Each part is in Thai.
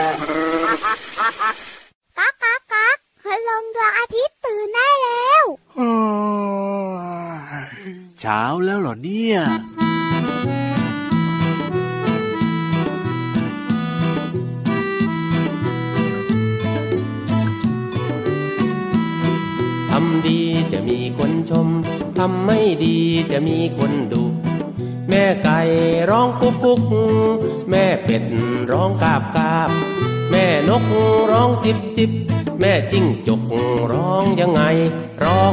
ก๊ากก๊ากก๊ากคืลงดวงอาทิตย์ตื่นได้แล้วเช้าแล้วเหรอเนี่ยทำดีจะมีคนชม ทำไม่ดีจะมีคนดุ แม่ไก่ร้องกุ๊กกุ๊กแม่เป็ดร้องกาบกาบ แม่นกร้องจิบจิบแม่จิ้งจกร้องยังไง ร้อง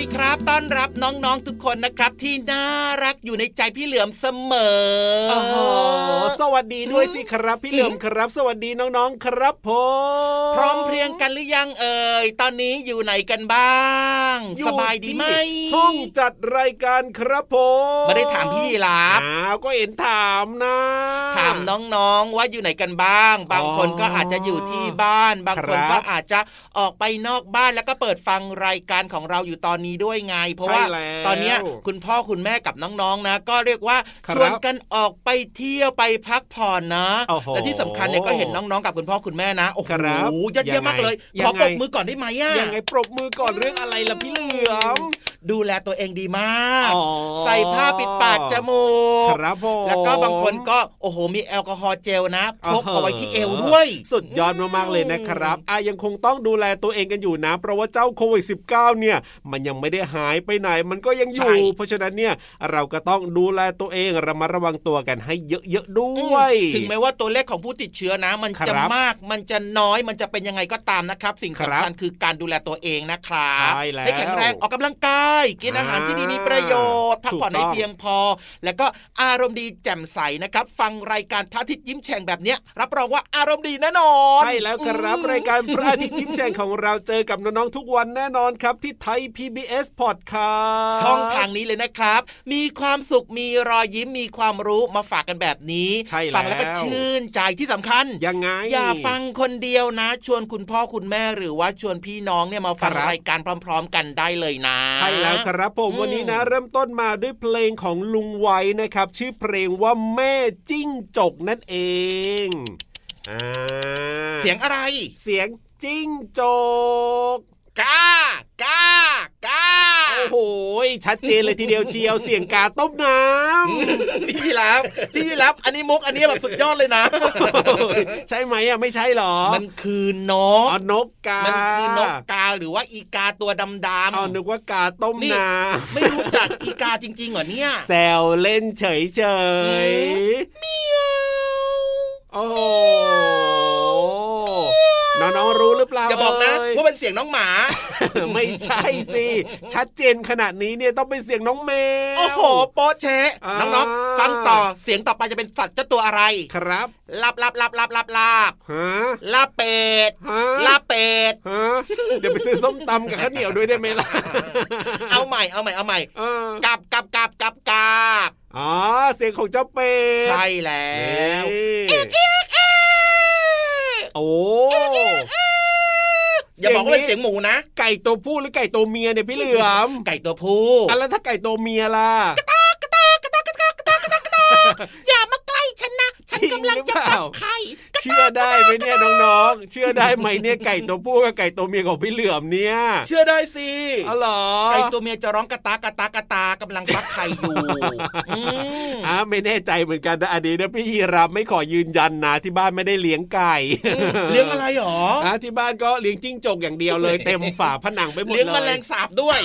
ดีครับ ต้อนรับน้องๆทุกคนนะครับ ที่น่ารักอยู่ในใจพี่เหลือมเสมอโอ้โหสวัสดีด้วยสิครับ พี่เหลิมครับ สวัสดีน้องๆครับผมพร้อมเพรียงกันหรือยังเอ่ยตอนนี้อยู่ไหนกันบ้างอสบายดีไหมที่ห้องจัดรายการครับผมไม่ได้ถามพี่ยีราฟอ้าวก็เห็นถามนะ ถามน้องๆว่าอยู่ไหนกันบ้าง บางคนก็อาจจะอยู่ที่บ้าน บางคนครับก็อาจจะออกไปนอกบ้านแล้วก็เปิดฟังรายการของเราอยู่ตอนนี้ด้วยไง เพราะว่าใช่แล้วตอนเนี้ยคุณพ่อคุณแม่กับน้องๆนะ ก็เรียกว่าครับชวนกันออกไปเที่ยวไปพักผ่อนนะโอ้โหและที่สำคัญเนี่ยก็เห็นน้องๆกับคุณพ่อคุณแม่นะโอ้โหครับยอดเยี่ยมมากเลยยังไงขอปรบยังไงมือก่อนได้ไหมอะยังไงปรบมือก่อนเรื่องอะไรล่ะพี่เหลือมดูแลตัวเองดีมากอ๋อใส่ผ้าปิดปากจมูกครับผมแล้วก็บางคนก็โอ้โหมีแอลกอฮอล์เจลนะพกเอาไว้ที่เอวด้วย สุดยอดมากๆเลยนะครับอะยังคงต้องดูแลตัวเองกันอยู่นะ เพราะว่าเจ้าโควิด -19 เนี่ยมันยังไม่ได้หายไปไหน มันก็ยังอยู่ใช่เพราะฉะนั้นเนี่ยเราก็ต้องดูแลตัวเองระมัดระวังตัวกันให้เยอะๆด้วย ถึงแม้ว่าตัวเลขของผู้ติดเชื้อนะ มันจะครับมากมันจะน้อยมันจะเป็นยังไงก็ตามนะครับ สิ่งครับสำคัญคือการดูแลตัวเองนะครับใช่แล้วให้แข็งแรงออกกำลังกายกินอาหารที่ดีมีประโยชน์พักผ่อนถูกต้ให้องเพียงพอ แล้วก็อารมณ์ดีแจ่มใสนะครับ ฟังรายการพระอาทิตย์ยิ้มแฉ่งแบบเนี้ยรับรองว่าอารมณ์ดีแน่นอนใช่แล้วครับรายการพระอาทิตย์ยิ้มแฉ่งของเราเจอกับน้องๆทุกวันแน่นอนครับที่ไทย PBS Podcast ช่องทางนี้เลยนะครับ มีความสุขมีรอยยิ้มมีความรู้มาฝากกันแบบนี้ใช่แล้วฟัแล้วก็ชื่นใจที่สำคัญยังไง อย่าฟังคนเดียวนะ ชวนคุณพ่อคุณแม่หรือว่าชวนพี่น้องเนี่ยมาฟังครับรายการพร้อม ๆ กันได้เลยนะ ใช่แล้วครับผมอืมวันนี้นะ เริ่มต้นมาด้วยเพลงของลุงไว้นะครับ ชื่อเพลงว่าแม่จิ้งจกนั่นเองอ่าเสียงอะไร เสียงจิ้งจก กากากาโอ้โหชัดเจนเลยทีเดียวเชียวเสียงกาต้มน้ำพี่ยีรับพี่ยีรับอันนี้มุกอันนี้แบบสุดยอดเลยนะ ใช่ไหมอะไม่ใช่หรอ มันคือนกอ๋อนกกามัมันคือนกกาหรือว่าอีกาตัวดำเอานึกว่ากาต้มนี่น้ๆไม่รู้จักอีกาจริงๆเหรอเนี่ยำแซวเล่นเฉยเฉยเมียวโอ้โหน้องๆรู้หรือเปล่าอย่าบอกนะเยว่าเป็นเสียงน้องหมา ไม่ใช่สิชัดเจนขนาดนี้เนี่ยต้องเป็นเสียงน้องแมวโอ้โหโป๊ะเชะอ่าน้องๆฟังต่อเสียงต่อไปจะเป็นสัตว์เจ้าตัวอะไรครับลาบลาบลาบลาบลาบลาบฮะลาบเป็ดฮะลาบเป็ดฮะเดี๋ยวไปซื้อส้มตำกับข้าวเหนียวด้วยได้ไหมล่ะเอาใหม่เอาใหม่เอาใหม่เออกับกับกับกับกาบอ๋อเสียงของเจ้าเป็ดใช่แล้วนี่โอ้ อย่าบอกว่าเป็นเสียงหมูนะ ไก่ตัวผู้หรือไก่ตัวเมียเนี่ยพี่เหลือม ไก่ตัวผู้อะแล้วถ้าไก่ตัวเมียล่ะอย่ามาใกล้ฉันนะ ฉันจริงกำลังจะหรือเปฟัล่ากไข่เชื่อได้ไหมเนี่ยน้องๆ เชื่อได้ไหมเนี่ยไก่ตัวผู้กับไก่ตัวเมียของพี่เหลือมเนี่ย เชื่อได้สิอ๋อเหรอ ไก่ตัวเมียจะร้องกระตากกระตากกระตากำลังฟักไข่อยู่อืมอ่าไม่แน่ใจเหมือนกันนะอันนี้นะพี่ยีรับไม่ขอยืนยันนะที่บ้านไม่ได้เลี้ยงไก่ เลี้ยงอะไรหรออ่าที่บ้านก็เลี้ยงจิ้งจกอย่างเดียวเลย เต็มฝาผนังไปหมดเลย เลี้ยงแมลงสาบด้วย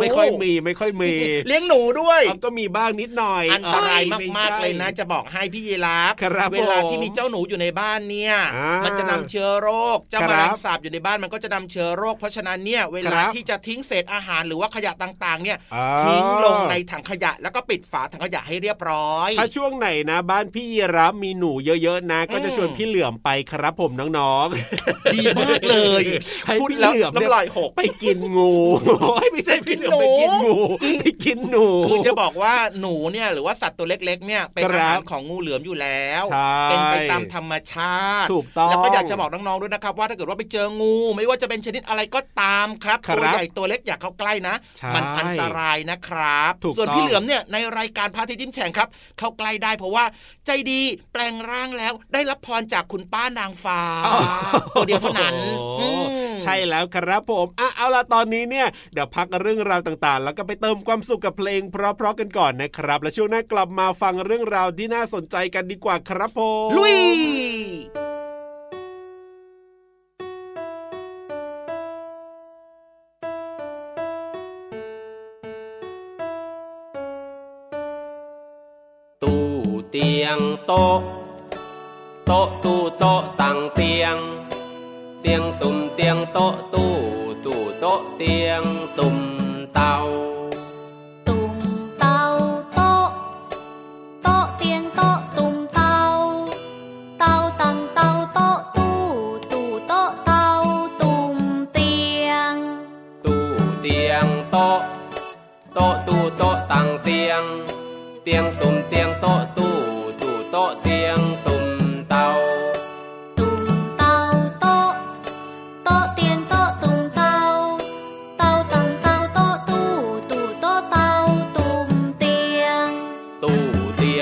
ไม่ค่อยมีไม่ค่อยมี เลี้ยงหนูด้วยเอาก็มีบ้างนิดหน่อย อันตรายเอ้ไมากๆเลยนะ จะบอกให้พี่ยีราฟครัครับเวลาผมที่มีเจ้าหนูอยู่ในบ้านเนี่ยอ่ามัมันจะนำเชื้อโรคเจ้าคแมรัลบงสาบอยู่ในบ้านมันก็จะนำเชื้อโรค เพราะฉะนั้นเนี่ยเวคลารับที่จะทิ้งเศษอาหารหรือว่าขยะต่างๆ เนี่ยอ่าทิ้งลงในถังขยะแล้วก็ปิดฝาถังขยะให้เรียบร้อย ถ้าช่วงไหนนะบ้านพี่รับมีหนูเยอะๆนะ ก็จะชวนพี่เหลื่อมไปครับผมน้องๆดีมากเลยให้พูดพี่แล้วเหลื่อมเนี่ยน้ำลายหกไปกินงูโอ้ยไม่ใช่พี่เหลือมหนูไปกินงูไปกินหนูคือจะบอกว่าหนูเนี่ยหรือว่าสัตว์ตัวเล็กๆเนี่ยเป็นคอารับหารของงูเหลือมอยู่แล้วใช่เป็นไปตามธรรมชาติถูกต้องแล้วก็อยากจะบอกน้องๆด้วยนะครับ ว่าถ้าเกิดว่าไปเจองู ไม่ว่าจะเป็นชนิดอะไรก็ตามครับครับตัวใหญ่ตัวเล็กอย่าเข้าใกล้นะใช่มันอันตรายนะครับถูกส่วนต้องพี่เหลือมเนี่ยในรายการพระอาทิตย์ยิ้มแฉ่งครับ เข้าใกล้ได้เพราะว่าใจดีแปลงร่างแล้วได้รับพรจากคุณป้านางฟ้าตัวเดียวเท่านั้นโอ้อืมใช่แล้วครับผมอะเอาล่ะตอนนี้เนี่ยเดี๋ยวพักเรื่องราวต่างๆ แล้วก็ไปเติมความสุขกับเพลงเพราะๆกันก่อนนะครับ แล้วช่วงหน้ากลับมาฟังเรื่องราวที่น่าสนใจกันดีกว่าครับผมลุย tu tiếng to to tu to tăng tiếng tiếng tum tiếng to, tu tu to tiếng tum tàu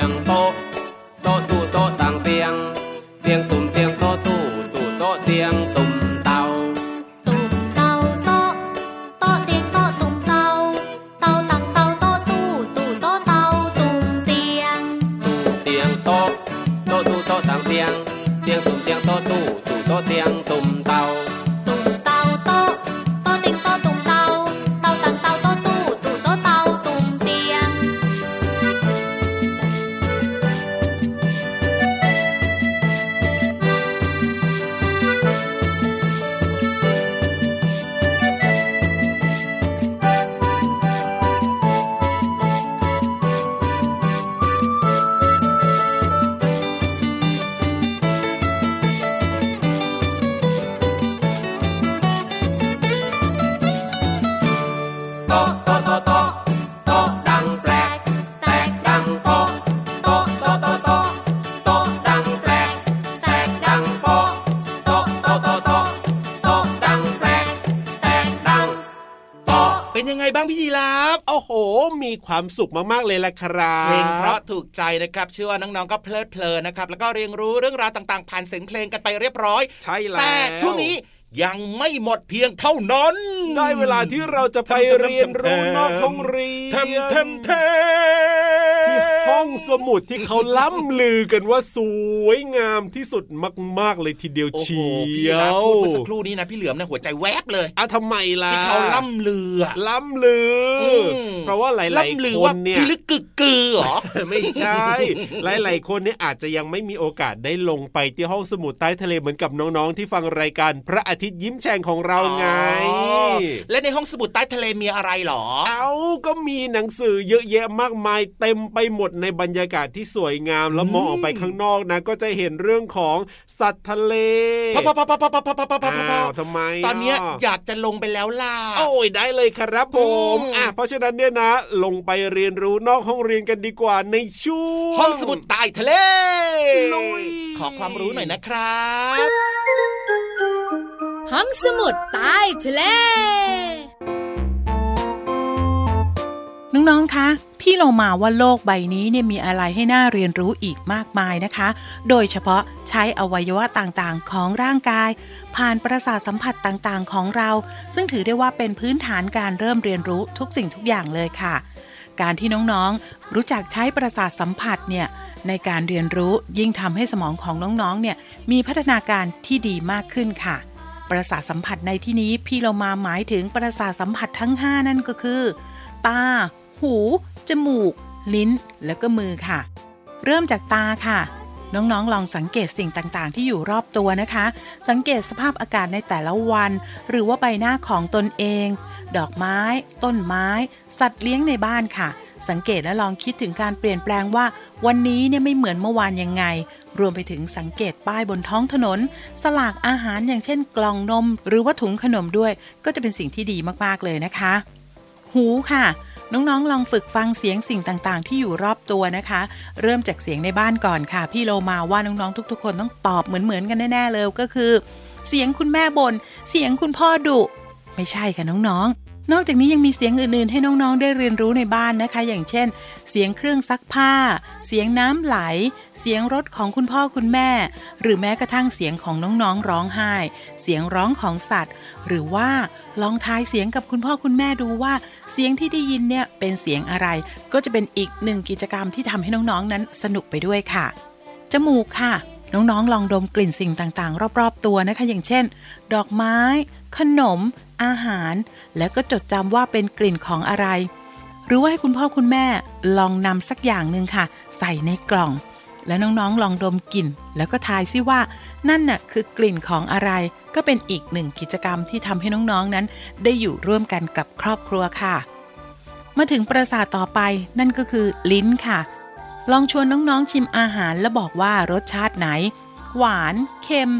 两包。 มีความสุขมากๆเลยละครับเพลงเพราะถูกใจนะครับเชื่อว่าน้องๆก็เพลิดเพลินนะครับแล้วก็เรียนรู้เรื่องราวต่างๆ ผ่านเสียงเพลงกันไปเรียบร้อย ใช่แล้วแต่ช่วงนี้ ยังไม่หมดเพียงเท่านั้น ได้เวลาที่เราจะไปเรียนรู้นอกห้องเรียนเทมเทมเทที่ห้องสมุดที่เขาล่ำลือกันว่าสวยงามที่สุดมาก ๆ เลยทีเดียวโอ้โหเชีพี่ยรับวพูดเมื่อสักครู่นี้นะพี่เหลือมเนี่ยหัวใจแวบเลยอะทำไมล่ะที่เขาล่ำลืออะล่ำลืออมเพราะว่าหลายล่ำลือๆคว่านเนี่ยพี่ลึกกึกกือเหรอไม่ใช่ หลาย ๆ คนเนี่ยอาจจะยังไม่มีโอกาสได้ลงไปที่ห้องสมุดใต้ทะเลเหมือนกับน้องๆที่ฟังรายการพระอาทิตย์ยิ้มแฉ่งของเราไงอ๋อและในห้องสมุดใต้ทะเลมีอะไรเหรอ เอาก็มีหนังสือเยอะแยะมากมายเต็มไปหมดในบรรยากาศที่สวยงาม แล้วมองออกไปข้างนอกนะ ก็จะเห็นเรื่องของสัตว์ทะเลพอพอพอพอพอพอพอพอพอพออ้าวทำไม ตอนเนี้ยะอยากจะลงไปแล้วล่ะ โอ้ยได้เลยครับผมอืมอะเพราะฉะนั้นเนี่ยนะ ลงไปเรียนรู้นอกห้องเรียนกันดีกว่าในช่วงห้องสมุดใต้ทะเลลุยขอความรู้หน่อยนะครับ ห้องสมุดใต้ทะเล น้อง ๆ คะ พี่เรามาว่าโลกใบนี้เนี่ยมีอะไรให้น่าเรียนรู้อีกมากมายนะคะ โดยเฉพาะใช้อวัยวะต่างๆ ของร่างกาย ผ่านประสาทสัมผัสต่างๆ ของเรา ซึ่งถือได้ว่าเป็นพื้นฐานการเริ่มเรียนรู้ทุกสิ่งทุกอย่างเลยค่ะ การที่น้องๆ รู้จักใช้ประสาทสัมผัสเนี่ยในการเรียนรู้ยิ่งทำให้สมองของน้องๆ เนี่ยมีพัฒนาการที่ดีมากขึ้นค่ะ ประสาทสัมผัสในที่นี้พี่เรามาหมายถึงประสาทสัมผัสทั้ง 5 นั่นก็คือ ตา หู จมูก ลิ้น แล้วก็มือค่ะ เริ่มจากตาค่ะ น้องๆ ลองสังเกตสิ่งต่างๆ ที่อยู่รอบตัวนะคะ สังเกตสภาพอากาศในแต่ละวัน หรือว่าใบหน้าของตนเอง ดอกไม้ ต้นไม้ สัตว์เลี้ยงในบ้านค่ะ สังเกตและลองคิดถึงการเปลี่ยนแปลงว่า วันนี้เนี่ยไม่เหมือนเมื่อวานยังไง รวมไปถึงสังเกตป้ายบนท้องถนน สลากอาหารอย่างเช่นกล่องนม หรือว่าถุงขนมด้วย ก็จะเป็นสิ่งที่ดีมากๆเลยนะคะ หูค่ะน้องๆ ลองฝึกฟังเสียงสิ่งต่างๆ ที่อยู่รอบตัวนะคะ เริ่มจากเสียงในบ้านก่อนค่ะ พี่โลมาว่าน้องๆ ทุก ๆ คนต้องตอบเหมือนๆ กันแน่ๆ เลยก็คือ เสียงคุณแม่บน่นเสียงคุณพ่อดุ ไม่ใช่ค่ะน้องๆ นอกจากนี้ยังมีเสียงอื่นๆ ให้น้องๆ ได้เรียนรู้ในบ้านนะคะ อย่างเช่น เสียงเครื่องซักผ้า เสียงน้ำไหล เสียงรถของคุณพ่อคุณแม่ หรือแม้กระทั่งเสียงของน้องๆ ร้องไห้ เสียงร้องของสัตว์ หรือว่าลองทายเสียงกับคุณพ่อคุณแม่ดูว่า เสียงที่ได้ยินเนี่ยเป็นเสียงอะไร ก็จะเป็นอีกหนึ่งกิจกรรมที่ทำให้น้องๆ นั้นสนุกไปด้วยค่ะ จมูกค่ะน้องๆ ลองดมกลิ่นสิ่งต่างๆ รอบ ๆ ตัวนะคะ อย่างเช่น ดอกไม้ ขนม อาหาร แล้วก็จดจำว่าเป็นกลิ่นของอะไร หรือว่าให้คุณพ่อคุณแม่ลองนำสักอย่างหนึ่งค่ะ ใส่ในกล่อง แล้วน้องๆลองดมกลิ่น แล้วก็ทายซิว่า นั่นน่ะคือกลิ่นของอะไร ก็เป็นอีกหนึ่งกิจกรรมที่ทำให้น้องๆนั้น ได้อยู่ร่วมกันกับครอบครัวค่ะ มาถึงประสาทต่อไปนั่นก็คือลิ้นค่ะ ลองชวนน้องๆชิมอาหารแล้วบอกว่ารสชาติไหน หวาน เค็ม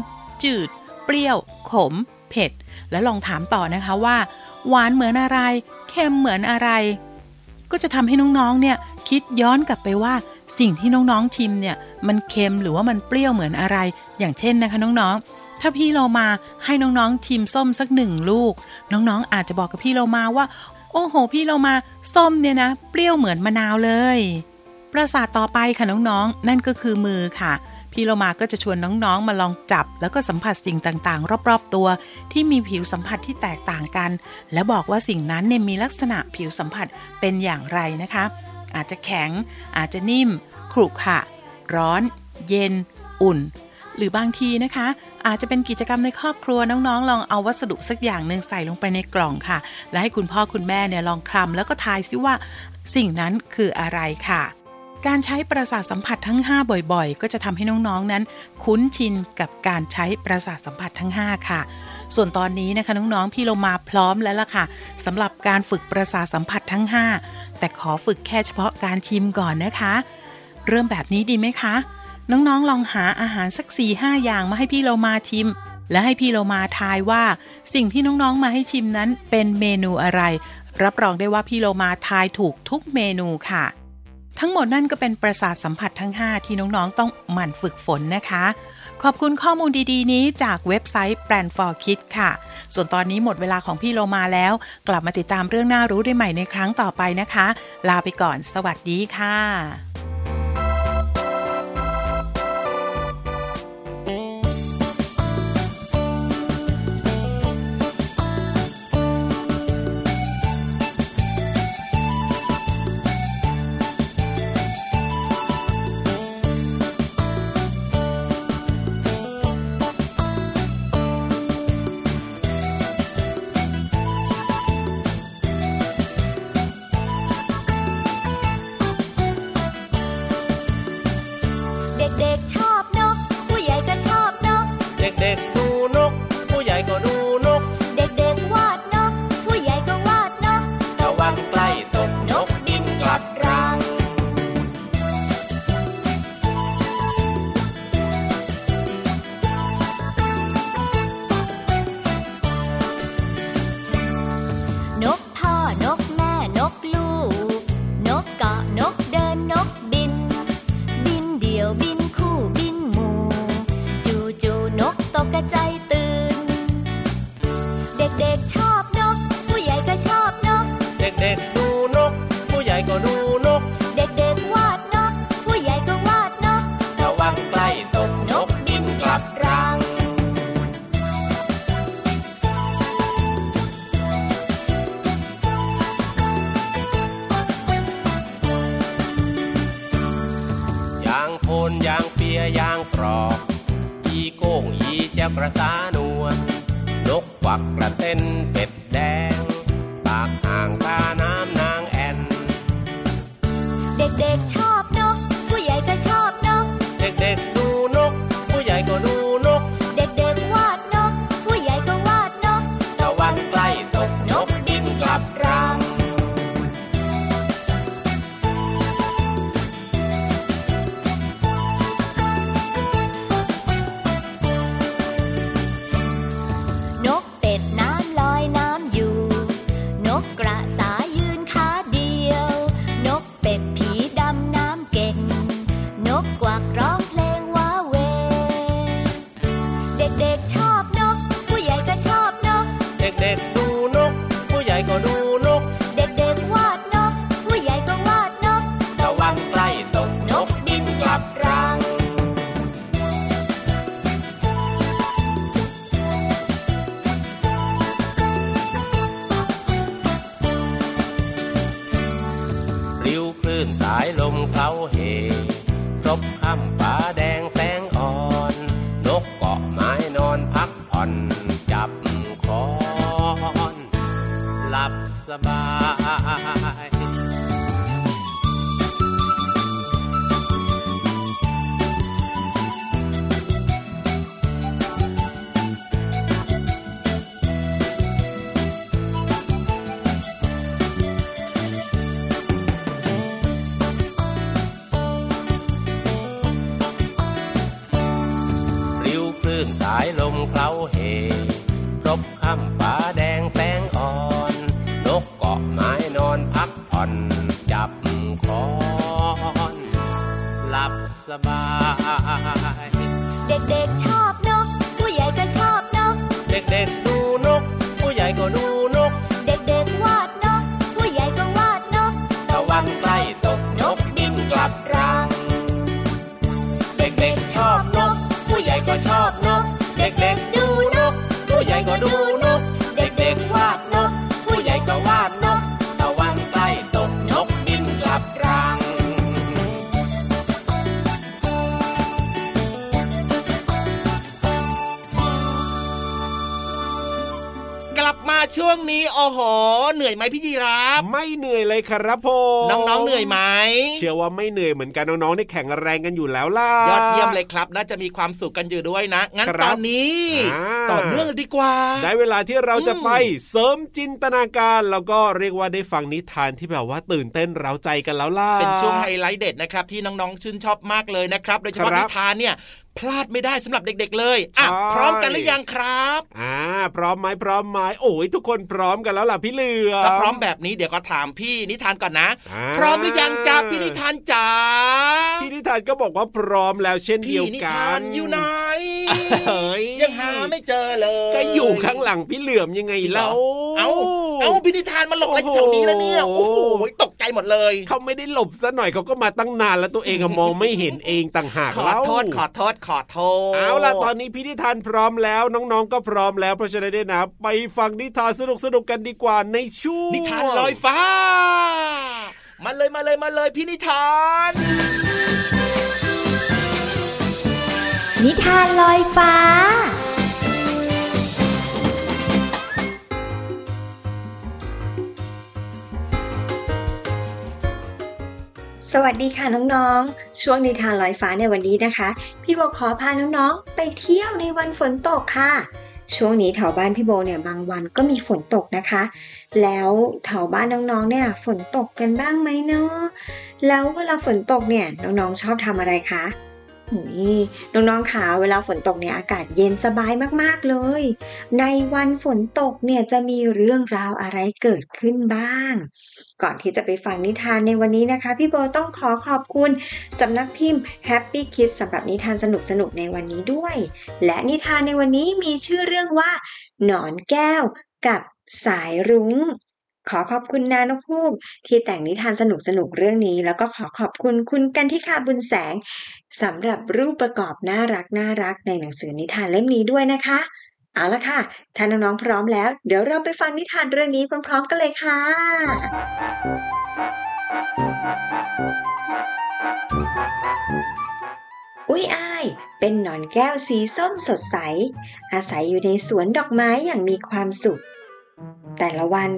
จืด เปรี้ยว ขม เผ็ด แล้วลองถามต่อนะคะว่า หวานเหมือนอะไร เค็มเหมือนอะไร ก็จะทำให้น้องๆ เนี่ยคิดย้อนกลับไปว่า สิ่งที่น้องๆ ชิมเนี่ยมันเค็มหรือว่ามันเปรี้ยวเหมือนอะไร อย่างเช่นนะคะน้องๆ ถ้าพี่เรามาให้น้องๆ ชิมส้มสักหนึ่งลูก น้องๆ อาจจะบอกกับพี่เรามาว่า โอ้โห พี่เรามาส้มเนี่ยนะ เปรี้ยวเหมือนมะนาวเลย ประสาทต่อไปค่ะน้องๆ นั่นก็คือมือค่ะ พี่โลมาก็จะชวนน้องๆมาลองจับ แล้วก็สัมผัสสิ่งต่างๆ รอบๆตัว ที่มีผิวสัมผัสที่แตกต่างกัน และบอกว่าสิ่งนั้นเนี่ยมีลักษณะผิวสัมผัสเป็นอย่างไรนะคะ อาจจะแข็ง อาจจะนิ่มขรุขระร้อน เย็น อุ่น หรือบางทีนะคะ อาจจะเป็นกิจกรรมในครอบครัวน้องๆ ลองเอาวัสดุสักอย่างหนึ่งใส่ลงไปในกล่องค่ะ และให้คุณพ่อคุณแม่เนี่ยลองคลำแล้วก็ทายซิว่า สิ่งนั้นคืออะไรค่ะ การใช้ประสาทสัมผัสทั้ง 5 บ่อยๆ ก็จะทำให้น้องๆนั้น คุ้นชินกับการใช้ประสาทสัมผัสทั้ง 5 ค่ะ ส่วนตอนนี้นะคะน้องๆ พี่เรามาพร้อมแล้วล่ะค่ะสำหรับการฝึกประสาทสัมผัสทั้ง 5 แต่ขอฝึกแค่เฉพาะการชิมก่อนนะคะ เริ่มแบบนี้ดีไหมคะ น้องๆ ลองหาอาหารสัก4ีหอย่างมาให้พี่เรามาชิมและให้พี่เรามาทายว่า สิ่งที่น้องๆมาให้ชิมนั้นเป็นเมนูอะไร รับรองได้ว่าพี่เรามาทายถูกทุกเมนูค่ะ ทั้งหมดนั่นก็เป็นประสาทสัมผัสทั้ง 5 ที่น้องๆ ต้องหมั่นฝึกฝนนะคะ ขอบคุณข้อมูลดีๆ นี้จากเว็บไซต์ Plan for Kids ค่ะ ส่วนตอนนี้หมดเวลาของพี่โลมาแล้ว กลับมาติดตามเรื่องน่ารู้ได้ใหม่ในครั้งต่อไปนะคะ ลาไปก่อน สวัสดีค่ะ เด็กๆางกรอกอีโก้งอีเจ้ากระสานวลนกควักกระเต้น ช่วงนี้โอ้โห เหนื่อยไหมพี่ยีรับไม่เหนื่อยเลยครับผมน้องๆเหนื่อยไหมเชื่อว่าไม่เหนื่อยเหมือนกันน้องๆนี่แข็งแรงกันอยู่แล้วล่ะยอดเยี่ยมเลยครับน่าจะมีความสุขกันอยู่ด้วยนะงั้นครับตอนนี้อ่าต่อเนื่องเลยดีกว่า ได้เวลาที่เราจะอืมไปเสริมจินตนาการแล้วก็เรียกว่าได้ฟังนิทานที่แบบว่าตื่นเต้นเร้าใจกันแล้วล่ะเป็นช่วงไฮไลท์เด็ดนะครับที่น้องๆชื่นชอบมากเลยนะครับ โดยเฉพาะครับนิทานเนี่ย พลาดไม่ได้สำหรับเด็ก ๆ เลยอะใช่พร้อมกันหรือยังครับอ่าพร้อมไหมพร้อมไหมโอ้ยทุกคนพร้อมกันแล้วล่ะพี่เหลือมถ้าพร้อมแบบนี้เดี๋ยวก็ถามพี่นิทานก่อนนะอ่าพร้อมหรือยังจ้าพี่นิทานจ๋าพี่นิทานก็บอกว่าพร้อมแล้วเช่นเดีพี่ยวนิกัทานนอยู่ไหนเฮ้ยยังหาไม่เจอเลย ก็อยู่ข้างหลังพี่เหลือมยังไงจริงเหรเล่าอเอาเอาพี่นิทานมาหลบอะไรแถวนี้แล้วเนี่ยโอ้โอ้โหโหตก ใจหมดเลย เขาไม่ได้หลบซะหน่อยเขาก็มาตั้งนานแล้วตัวเองอะมองไม่เห็นเองต่างหากขอเล่าโทษขอโทษขอโทษเอาล่ะตอนนี้พี่นิทานพร้อมแล้วน้องๆก็พร้อมแล้วเพราะฉะนั้นเนี่ยนะไปฟังนิทานสนุกๆกันดีกว่าในช่วงนิทานลอยฟ้า มาเลยมาเลยมาเลยพี่นิทาน นิทานลอยฟ้า สวัสดีค่ะน้องๆ ช่วงนิทานลอยฟ้าในวันนี้นะคะ พี่โบขอพาน้องๆ ไปเที่ยวในวันฝนตกค่ะ ช่วงนี้แถวบ้านพี่โบเนี่ยบางวันก็มีฝนตกนะคะ แล้วแถวบ้านน้องๆ เนี่ยฝนตกกันบ้างไหมเนาะ แล้วเวลาฝนตกเนี่ยน้องๆชอบทำอะไรคะ น้องๆคะเวลาฝนตกเนี่ยอากาศเย็นสบายมากๆเลย ในวันฝนตกเนี่ยจะมีเรื่องราวอะไรเกิดขึ้นบ้าง ก่อนที่จะไปฟังนิทานในวันนี้นะคะ พี่โบต้องขอขอบคุณสำนักพิมพ์ Happy Kids สำหรับนิทานสนุกๆในวันนี้ด้วย และนิทานในวันนี้มีชื่อเรื่องว่า หนอนแก้วกับสายรุง้งขอขอบคุณนานกฮูกที่แต่งนิทานสนุกๆเรื่องนี้ แล้วก็ขอขอบคุณคุณกันทิคาบุญแสง สำหรับรูปประกอบน่ารักน่ารักในหนังสือนิทานเล่มนี้ด้วยนะคะ เอาละค่ะ ถ้าน้องๆพร้อมแล้ว เดี๋ยวเราไปฟังนิทานเรื่องนี้พร้อมๆกันเลยค่ะ อุ้ยอ้าย เป็นหนอนแก้วสีส้มสดใส อาศัยอยู่ในสวนดอกไม้อย่างมีความสุข แต่ละวัน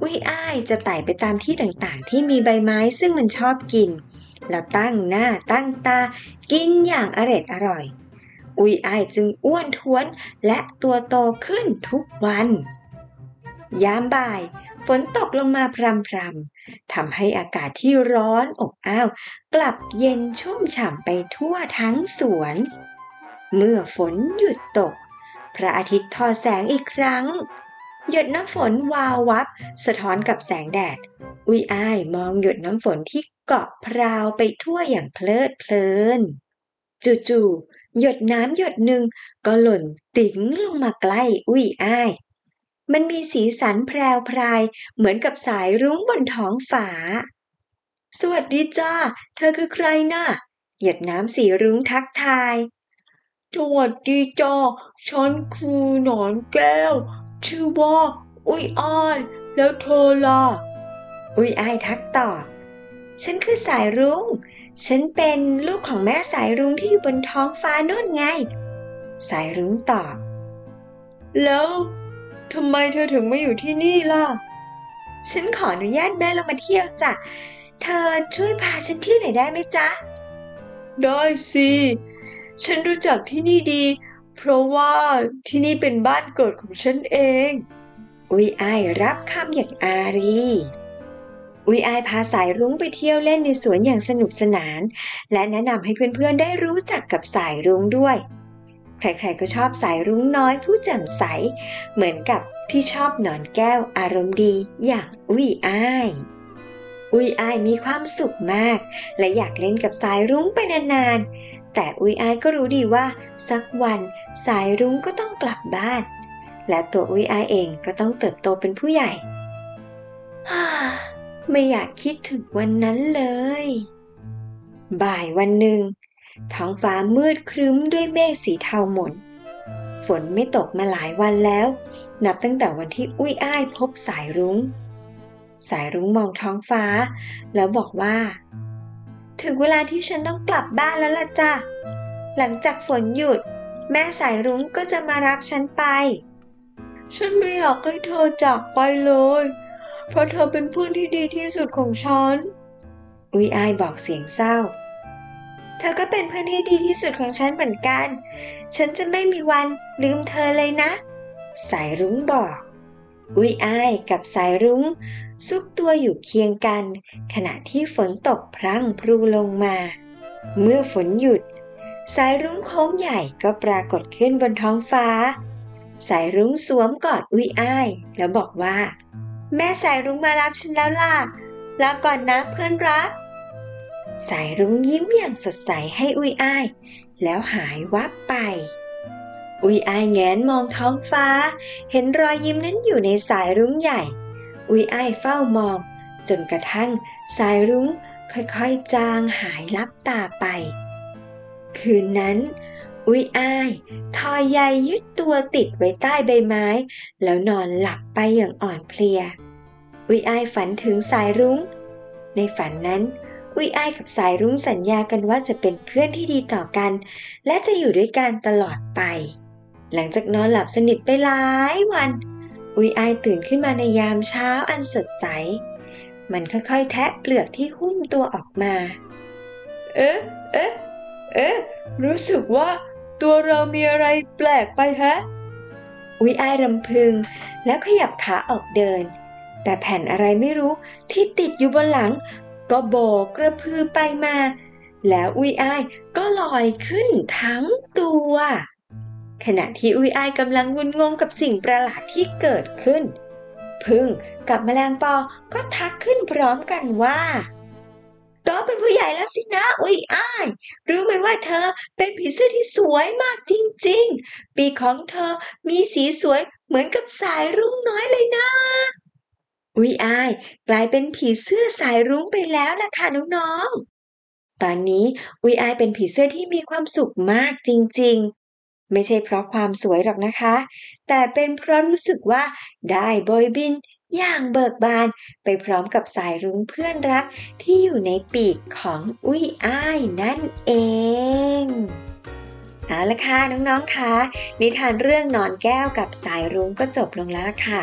อุ้ยอ้ายจะไต่ไปตามที่ต่างๆ ที่มีใบไม้ซึ่งมันชอบกิน แล้วตั้งหน้าตั้งตากินอย่างอร็ดอร่อย อุ้ยอ้ายจึงอ้วนท้วนและตัวโตขึ้นทุกวัน ยามบ่าย ฝนตกลงมาพรำๆทำให้อากาศที่ร้อนอบอ้าว กลับเย็นชุ่มฉ่ำไปทั่วทั้งสวน เมื่อฝนหยุดตก พระอาทิตย์ทอแสงอีกครั้ง หยดน้ำฝนวาววับ สะท้อนกับแสงแดด อุ้ยอ้ายมองหยดน้ำฝนที่เกาะพราวไปทั่วอย่างเพลิดเพลิน จู่ๆหยดน้ำหยดหนึ่งก็หล่นติ๋งลงมาใกล้ อุ้ยอ้าย มันมีสีสันแพรวพราย เหมือนกับสายรุ้งบนท้องฟ้า สวัสดีจ้า เธอคือใครน่ะหยดน้ำสีรุ้งทักทายสวัสดีจ้าฉันคือหนอนแก้ว ชื่อว่า อุ้ยอ้าย แล้วเธอล่ะ อุ้ยอ้ายทักตอบ ฉันคือสายรุง้ง ฉันเป็นลูกของแม่สายรุ้งที่อยู่บนท้องฟ้าโน่นไง สายรุ้งตอบ แล้วทำไมเธอถึงมาอยู่ที่นี่ล่ะ ฉันขออนุญาตแม่เรามาเที่ยวจ้ะ เธอช่วยพาฉันเที่ยวหน่อยได้ไหมจ๊ะ ได้สิ ฉันรู้จักที่นี่ดี เพราะว่าที่นี่เป็นบ้านเกิดของฉันเอง อุยอายรับคำอย่างอารี อุยอายพาสายรุ้งไปเที่ยวเล่นในสวนอย่างสนุกสนาน และแนะนำให้เพื่อนๆได้รู้จักกับสายรุ้งด้วย ใครๆก็ชอบสายรุ้งน้อยผู้แจ่มใส เหมือนกับที่ชอบหนอนแก้วอารมณ์ดีอย่างอุยอายอุยอายมีความสุขมาก และอยากเล่นกับสายรุ้งไปนานๆ แต่อุยอายก็รู้ดีว่า สักวันสายรุ้งก็ต้องกลับบ้าน และตัวอุยอายเองก็ต้องเติบโตเป็นผู้ใหญ่ ไม่อยากคิดถึงวันนั้นเลย บ่ายวันหนึ่งท้องฟ้ามืดครึ้มด้วยเมฆสีเทาหม่นฝนไม่ตกมาหลายวันแล้ว นับตั้งแต่วันที่อุ้ยอ้ายพบสายรุง้ง สายรุ้งมองท้องฟ้า แล้วบอกว่า ถึงเวลาที่ฉันต้องกลับบ้านแล้วล่ะจ้ะ หลังจากฝนหยุด แม่สายรุ้งก็จะมารับฉันไป ฉันไม่อยากให้เธอจากไปเลย เพราะเธอเป็นเพื่อนที่ดีที่สุดของฉัน อุยอายบอกเสียงเศร้า เธอก็เป็นเพื่อนที่ดีที่สุดของฉันเหมือนกัน ฉันจะไม่มีวันลืมเธอเลยนะ สายรุ้งบอก อุยอายกับสายรุ้ง ซุกตัวอยู่เคียงกัน ขณะที่ฝนตกพรั่งพรูลงมา เมื่อฝนหยุด สายรุ้งโค้งใหญ่ก็ปรากฏขึ้นบนท้องฟ้า สายรุ้งสวมกอดอุยอ้าย แล้วบอกว่า แม่สายรุ้งมารับฉันแล้วล่ะลาก่อนนะเพื่อนรัก สายรุ้งยิ้มอย่างสดใสให้อุยอ้าย แล้วหายวับไป อุยอายแงนมองท้องฟ้า เห็นรอยยิ้มนั้นอยู่ในสายรุ้งใหญ่ อุยอายเฝ้ามอง จนกระทั่งสายรุ้งค่อยๆจางหายลับตาไป คืนนั้น อุยอ้ายทอยใยยึดตัวติดไว้ใต้ใบไม้ แล้วนอนหลับไปอย่างอ่อนเพลีย อุยอ้ายฝันถึงสายรุง้ง ในฝันนั้น อุยอ้ายกับสายรุ้งสัญญากันว่าจะเป็นเพื่อนที่ดีต่อกัน และจะอยู่ด้วยกันตลอดไป หลังจากนอนหลับสนิทไปหลายวัน อุยอ้ายตื่นขึ้นมาในยามเช้าอันสดใส มันค่อยๆ แทะเปลือกที่หุ้มตัวออกมา เอ๊ะ เอ๊ะ เอ๊ะ รู้สึกว่าตัวเรามีอะไรแปลกไปฮะ อุยอ้ายรำพึง แล้วขยับขาออกเดิน แต่แผ่นอะไรไม่รู้ที่ติดอยู่บนหลัง ก็โบกกระพือไปมา แล้วอุยอ้ายก็ลอยขึ้นทั้งตัว ขณะที่อุยอ้ายกำลังงุนงงกับสิ่งประหลาดที่เกิดขึ้น พึ่งกับแมลงปอก็ทักขึ้นพร้อมกันว่าโตเป็นผู้ใหญ่แล้วสินะอุยอ้าย รู้ไหมว่าเธอเป็นผีเสื้อที่สวยมากจริงๆ ปีของเธอมีสีสวยเหมือนกับสายรุ้งน้อยเลยนะอุยอาย กลายเป็นผีเสื้อสายรุ้งไปแล้วล่ะค่ะน้องๆตอนนี้อุยอายเป็นผีเสื้อที่มีความสุขมากจริงๆ ไม่ใช่เพราะความสวยหรอกนะคะ แต่เป็นเพราะรู้สึกว่าได้โบยบินอย่างเบิกบานไปพร้อมกับสายรุ้งเพื่อนรักที่อยู่ในปีกของอุ้ยอ้ายนั่นเองเอาละค่ะน้องๆคะนิทานเรื่องนอนแก้วกับสายรุ้งก็จบลงแล้วละค่ะ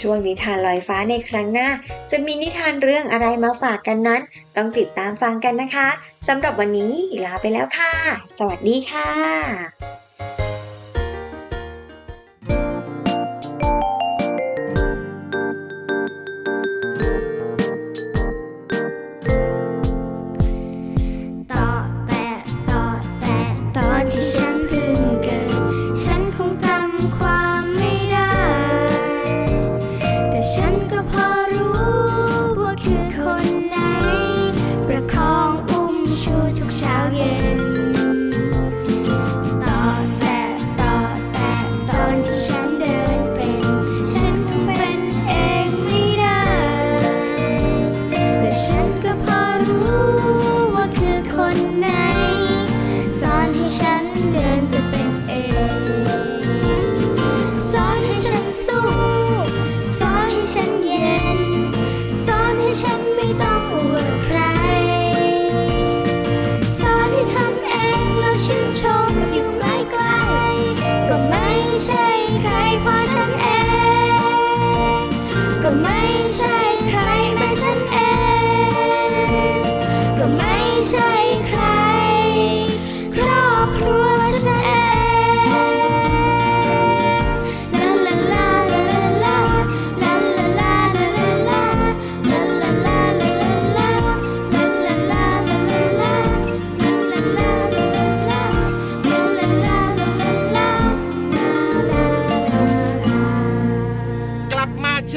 ช่วงนิทานลอยฟ้าในครั้งหน้า จะมีนิทานเรื่องอะไรมาฝากกันนั้น ต้องติดตามฟังกันนะคะสำหรับวันนี้ลาไปแล้วค่ะ สวัสดีค่ะ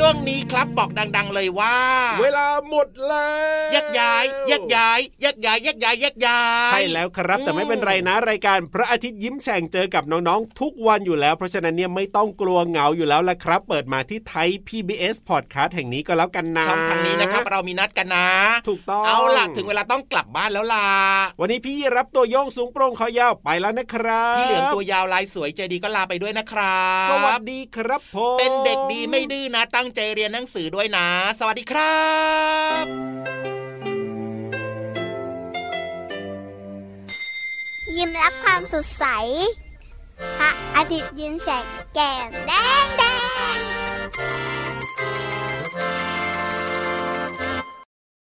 บอกดัง ๆ เลยว่า เวลาหมดแล้วแยกย้ายแยกย้ายแยกย้ายแยกย้ายแยกย้ายใช่แล้วครับ แต่ไม่เป็นไรนะรายการพระอาทิตย์ยิ้มแฉ่งเจอกับน้องๆ ทุกวันอยู่แล้ว เพราะฉะนั้นเนี่ยไม่ต้องกลัวเหงาอยู่แล้วละครับ เปิดมาที่ไทย PBS Podcast แห่งนี้ก็แล้วกันนะช่องทางนี้นะครับ เรามีนัดกันนะ ถูกต้องเอาล่ะถึงเวลาต้องกลับบ้านแล้วล่ะวันนี้พี่รับตัวโยงสูงโปร่งคอยาวไปแล้วนะครับพี่เหลือมตัวยาวลายสวยใจดีก็ลาไปด้วยนะครับ สวัสดีครับผมเป็นเด็กดีไม่ดื้อนะตั้งใจเรียนหนังสือด้วยนะ สวัสดีครับยิ้มรับความสดใส พระอาทิตย์ยิ้มแฉกแก้มแดงแดง